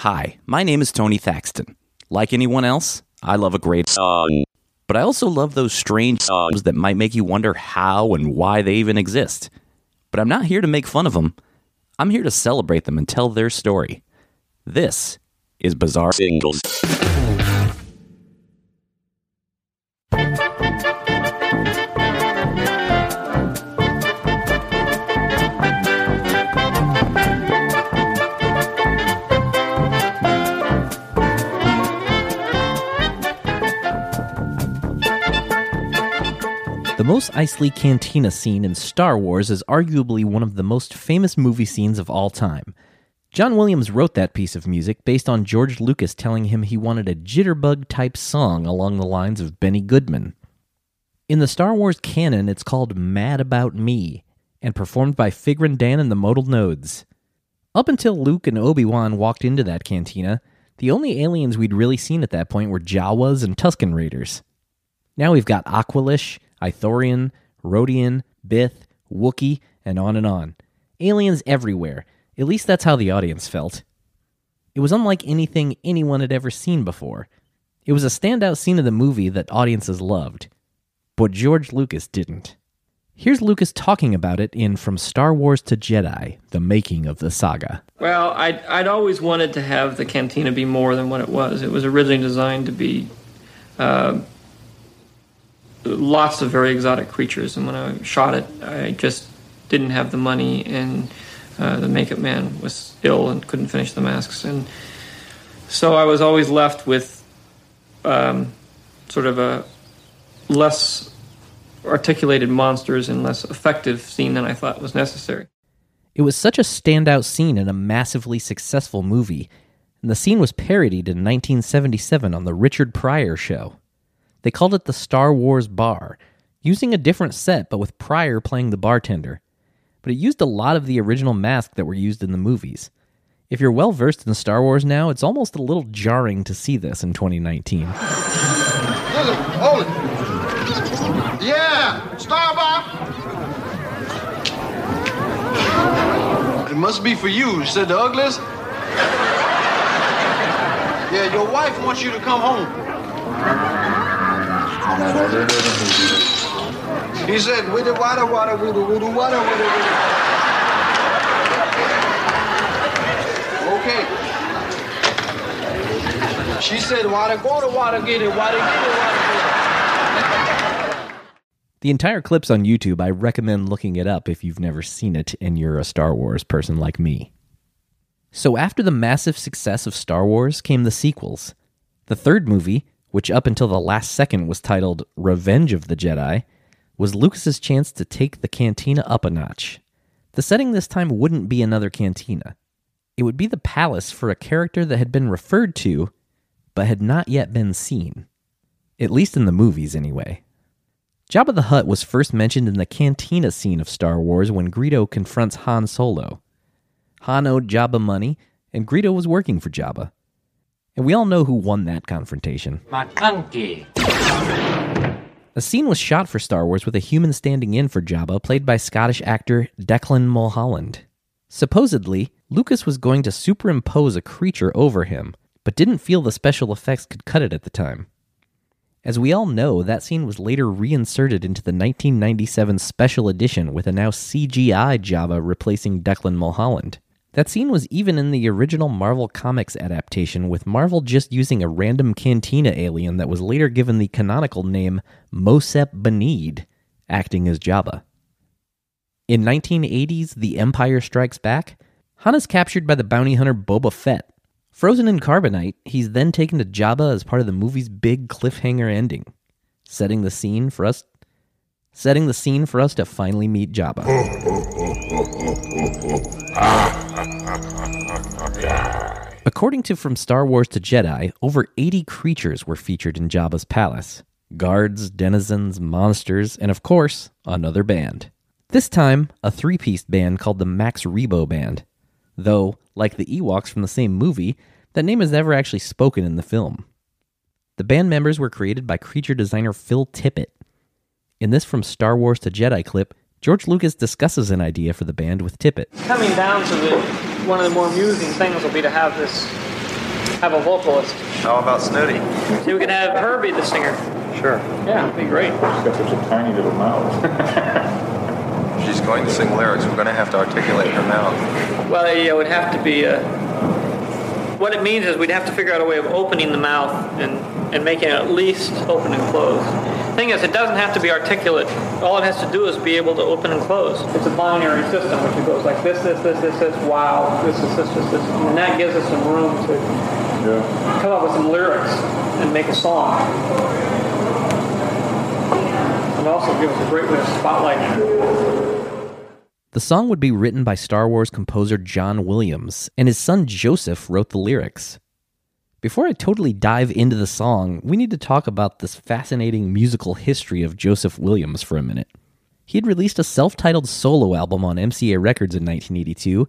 Hi, my name is Tony Thaxton. Like anyone else, I love a great song. Um, but I also love those strange um, songs that might make you wonder how and why they even exist. But I'm not here to make fun of them. I'm here to celebrate them and tell their story. This is Bizarre Singles. The Mos Eisley Cantina scene in Star Wars is arguably one of the most famous movie scenes of all time. John Williams wrote that piece of music based on George Lucas telling him he wanted a jitterbug type song along the lines of Benny Goodman. In the Star Wars canon, it's called Mad About Me and performed by Figrin D'an and the Modal Nodes. Up until Luke and Obi Wan walked into that cantina, the only aliens we'd really seen at that point were Jawas and Tusken Raiders. Now we've got Aqualish, Ithorian, Rodian, Bith, Wookiee, and on and on. Aliens everywhere. At least that's how the audience felt. It was unlike anything anyone had ever seen before. It was a standout scene of the movie that audiences loved. But George Lucas didn't. Here's Lucas talking about it in From Star Wars to Jedi, the making of the saga. Well, I'd, I'd always wanted to have the cantina be more than what it was. It was originally designed to be uh, lots of very exotic creatures, and when I shot it, I just didn't have the money, and uh, the makeup man was ill and couldn't finish the masks, and so I was always left with um, sort of a less articulated monsters and less effective scene than I thought was necessary. It was such a standout scene in a massively successful movie, and the scene was parodied in 1977 on The Richard Pryor Show. They called it the Star Wars Bar, using a different set but with Pryor playing the bartender. But it used a lot of the original masks that were used in the movies. If you're well versed in Star Wars now, it's almost a little jarring to see this in 2019. Hold it, it. Yeah, Star Bar. It must be for you. Said ugliest? Yeah, your wife wants you to come home. He said, with the water, water, water, with the, with. Okay. She said, water, go to water, get it, water, get it, water, get it. The entire clip's on YouTube. I recommend looking it up if you've never seen it and you're a Star Wars person like me. So, after the massive success of Star Wars came the sequels. The third movie, which up until the last second was titled Revenge of the Jedi, was Lucas's chance to take the cantina up a notch. The setting this time wouldn't be another cantina. It would be the palace for a character that had been referred to, but had not yet been seen. At least in the movies, anyway. Jabba the Hutt was first mentioned in the cantina scene of Star Wars when Greedo confronts Han Solo. Han owed Jabba money, and Greedo was working for Jabba. And we all know who won that confrontation. A scene was shot for Star Wars with a human standing in for Jabba, played by Scottish actor Declan Mulholland. Supposedly, Lucas was going to superimpose a creature over him, but didn't feel the special effects could cut it at the time. As we all know, that scene was later reinserted into the 1997 special edition with a now CGI Jabba replacing Declan Mulholland. That scene was even in the original Marvel Comics adaptation, with Marvel just using a random cantina alien that was later given the canonical name Mosep Binneed, acting as Jabba. In 1980's The Empire Strikes Back, Han is captured by the bounty hunter Boba Fett. Frozen in carbonite, he's then taken to Jabba as part of the movie's big cliffhanger ending, setting the scene for us setting the scene for us to finally meet Jabba. According to From Star Wars to Jedi, over 80 creatures were featured in Jabba's palace guards, denizens, monsters, and of course, another band. This time, a three piece band called the Max Rebo Band. Though, like the Ewoks from the same movie, that name is never actually spoken in the film. The band members were created by creature designer Phil Tippett. In this From Star Wars to Jedi clip, George Lucas discusses an idea for the band with Tippett. Coming down to the one of the more amusing things will be to have this have a vocalist. How about Snooty? See, we could have her be the singer. Sure. Yeah, it'd be great. She's got such a tiny little mouth. She's going to sing lyrics. We're going to have to articulate her mouth. Well, yeah, it would have to be. Uh, what it means is we'd have to figure out a way of opening the mouth and, and making it at least open and close. Thing is, it doesn't have to be articulate. All it has to do is be able to open and close. It's a binary system, which it goes like this, this, this, this, this, wow, this, this, this, this, this. And that gives us some room to Yeah. come up with some lyrics and make a song. And also gives us a great way of spotlighting it. The song would be written by Star Wars composer John Williams, and his son Joseph wrote the lyrics. Before I totally dive into the song, we need to talk about this fascinating musical history of Joseph Williams for a minute. He had released a self titled solo album on MCA Records in 1982,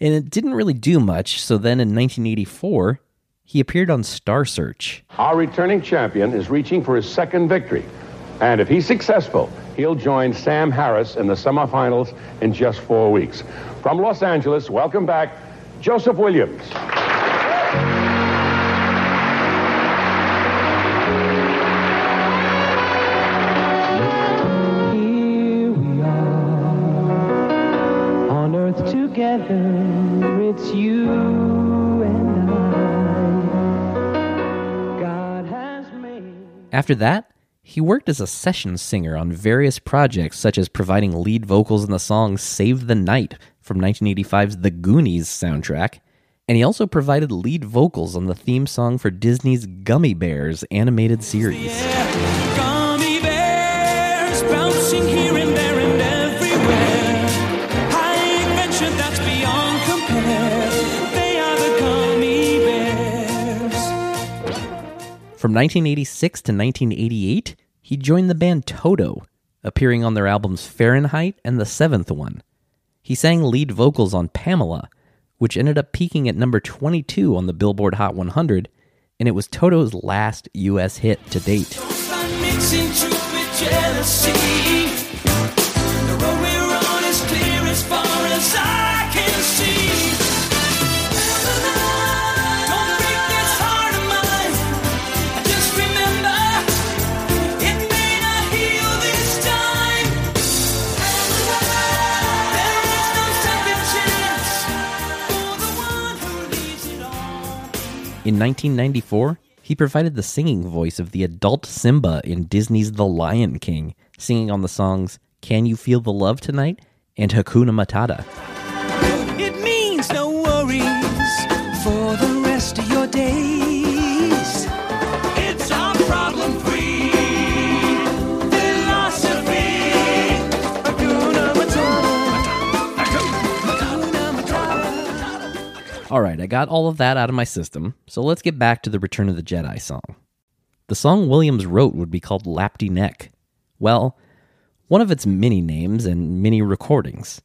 and it didn't really do much, so then in 1984, he appeared on Star Search. Our returning champion is reaching for his second victory. And if he's successful, he'll join Sam Harris in the semifinals in just four weeks. From Los Angeles, welcome back, Joseph Williams. After that, he worked as a session singer on various projects, such as providing lead vocals in the song Save the Night from 1985's The Goonies soundtrack, and he also provided lead vocals on the theme song for Disney's Gummi Bears animated series. Gummy bears From 1986 to 1988, he joined the band Toto, appearing on their albums Fahrenheit and The Seventh One. He sang lead vocals on Pamela, which ended up peaking at number 22 on the Billboard Hot 100, and it was Toto's last U.S. hit to date. In 1994, he provided the singing voice of the adult Simba in Disney's The Lion King, singing on the songs Can You Feel the Love Tonight and Hakuna Matata. It means no worries for the rest of your days. All right, I got all of that out of my system, so let's get back to the Return of the Jedi song. The song Williams wrote would be called Lapti Nek. Well, one of its many names and many recordings.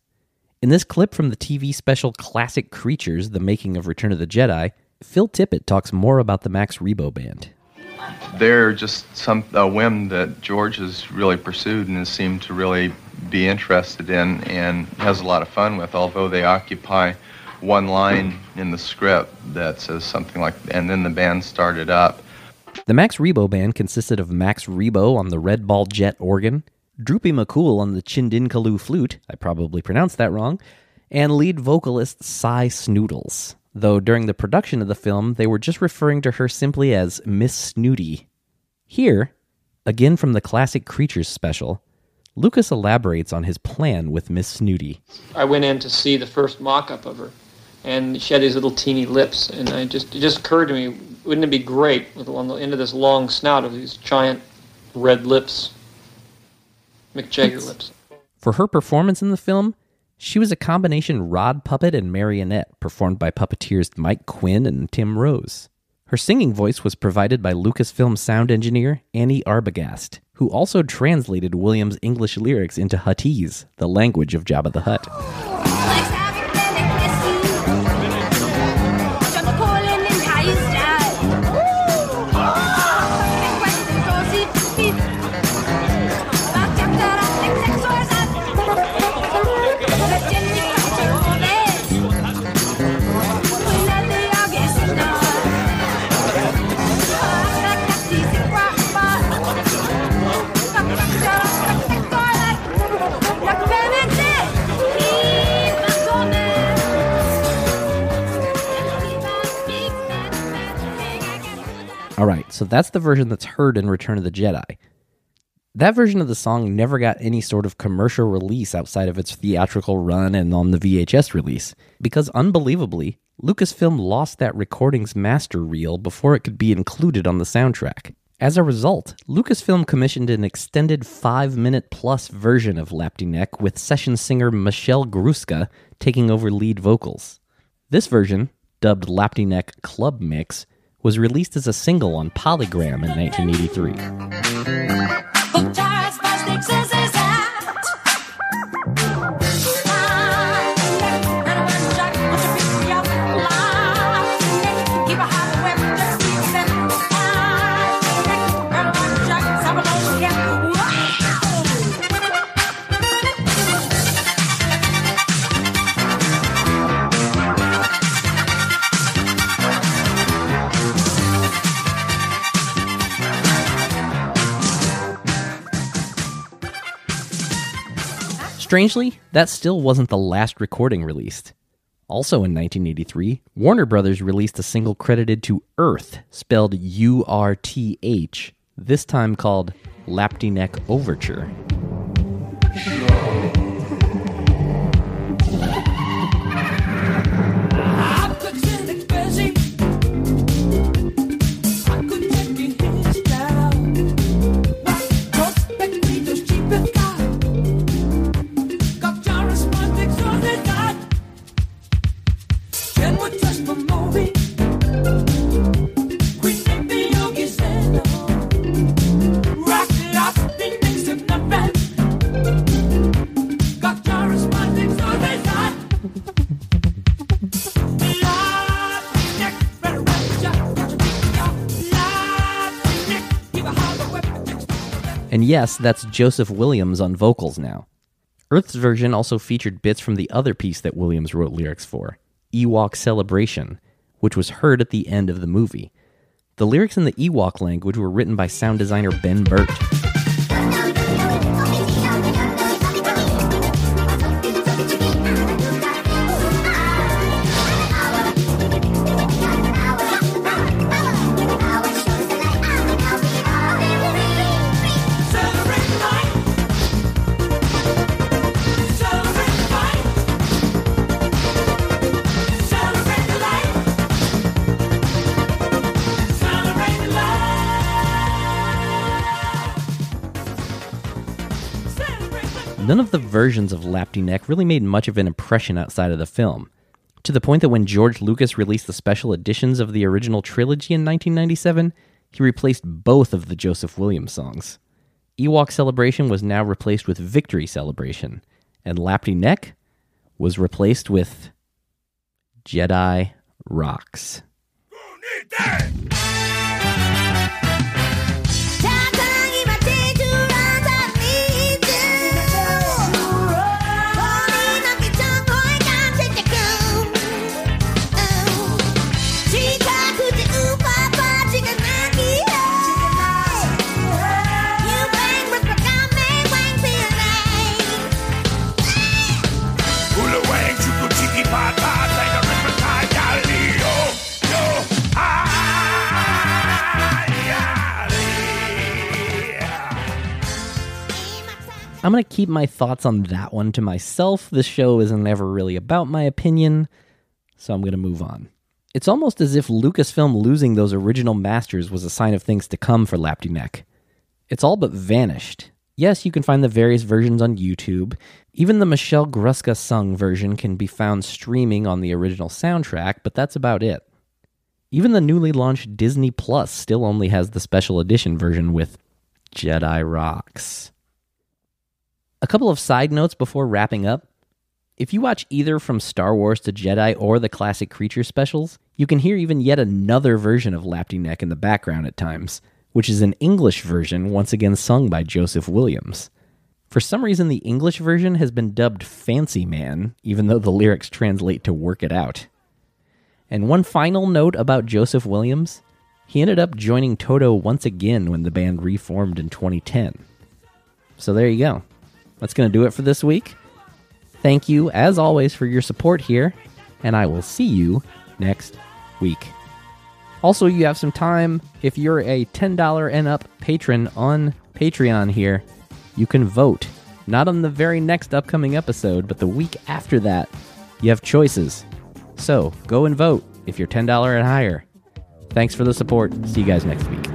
In this clip from the TV special Classic Creatures The Making of Return of the Jedi, Phil Tippett talks more about the Max Rebo Band. they're just some a whim that George has really pursued and has seemed to really be interested in and has a lot of fun with. Although they occupy one line in the script that says something like, "And then the band started up." The Max Rebo Band consisted of Max Rebo on the Red Ball Jet organ, Droopy McCool on the Chindinkalu flute, I probably pronounced that wrong, and lead vocalist Sy Snootles. Though during the production of the film, they were just referring to her simply as Miss Snooty. Here, again from the Classic Creatures special, Lucas elaborates on his plan with Miss Snooty. I went in to see the first mock-up of her, and she had these little teeny lips, and I just it just occurred to me, wouldn't it be great with on the end of this long snout of these giant red lips, Mick Jagger lips. For her performance in the film, she was a combination rod puppet and marionette performed by puppeteers Mike Quinn and Tim Rose. Her singing voice was provided by Lucasfilm sound engineer Annie Arbogast, who also translated Williams' English lyrics into Huttese, the language of Jabba the Hutt. So that's the version that's heard in Return of the Jedi. That version of the song never got any sort of commercial release outside of its theatrical run and on the VHS release, because unbelievably, Lucasfilm lost that recording's master reel before it could be included on the soundtrack. As a result, Lucasfilm commissioned an extended 5 minute plus version of Lapti Nek with session singer Michelle Gruska taking over lead vocals. This version, dubbed Lapti Nek Club Mix, was released as a single on Polygram in 1983. Strangely, that still wasn't the last recording released. Also in 1983, Warner Brothers released a single credited to Urth, spelled U R T H, this time called Lapti Nek Overture. Yes, that's Joseph Williams on vocals now. Urth's version also featured bits from the other piece that Williams wrote lyrics for, Ewok Celebration, which was heard at the end of the movie. The lyrics in the Ewok language were written by sound designer Ben Burtt. None of the versions of Lapti Nek really made much of an impression outside of the film, to the point that when George Lucas released the special editions of the original trilogy in 1997, he replaced both of the Joseph Williams songs. Ewok Celebration was now replaced with Victory Celebration, and Lapti Nek was replaced with Jedi Rocks. I'm going to keep my thoughts on that one to myself. This show isn't ever really about my opinion, so I'm going to move on. It's almost as if Lucasfilm losing those original masters was a sign of things to come for Lapti Nek. It's all but vanished. Yes, you can find the various versions on YouTube. Even the Michelle Gruska sung version can be found streaming on the original soundtrack, but that's about it. Even the newly launched Disney Plus still only has the special edition version with Jedi Rocks. A couple of side notes before wrapping up. If you watch either from Star Wars to Jedi or the classic creature specials, you can hear even yet another version of Lapti Nek in the background at times, which is an English version once again sung by Joseph Williams. For some reason, the English version has been dubbed Fancy Man, even though the lyrics translate to Work It Out. And one final note about Joseph Williams he ended up joining Toto once again when the band reformed in 2010. So there you go. That's going to do it for this week. Thank you, as always, for your support here, and I will see you next week. Also, you have some time if you're a $10 and up patron on Patreon here. You can vote. Not on the very next upcoming episode, but the week after that. You have choices. So go and vote if you're $10 and higher. Thanks for the support. See you guys next week.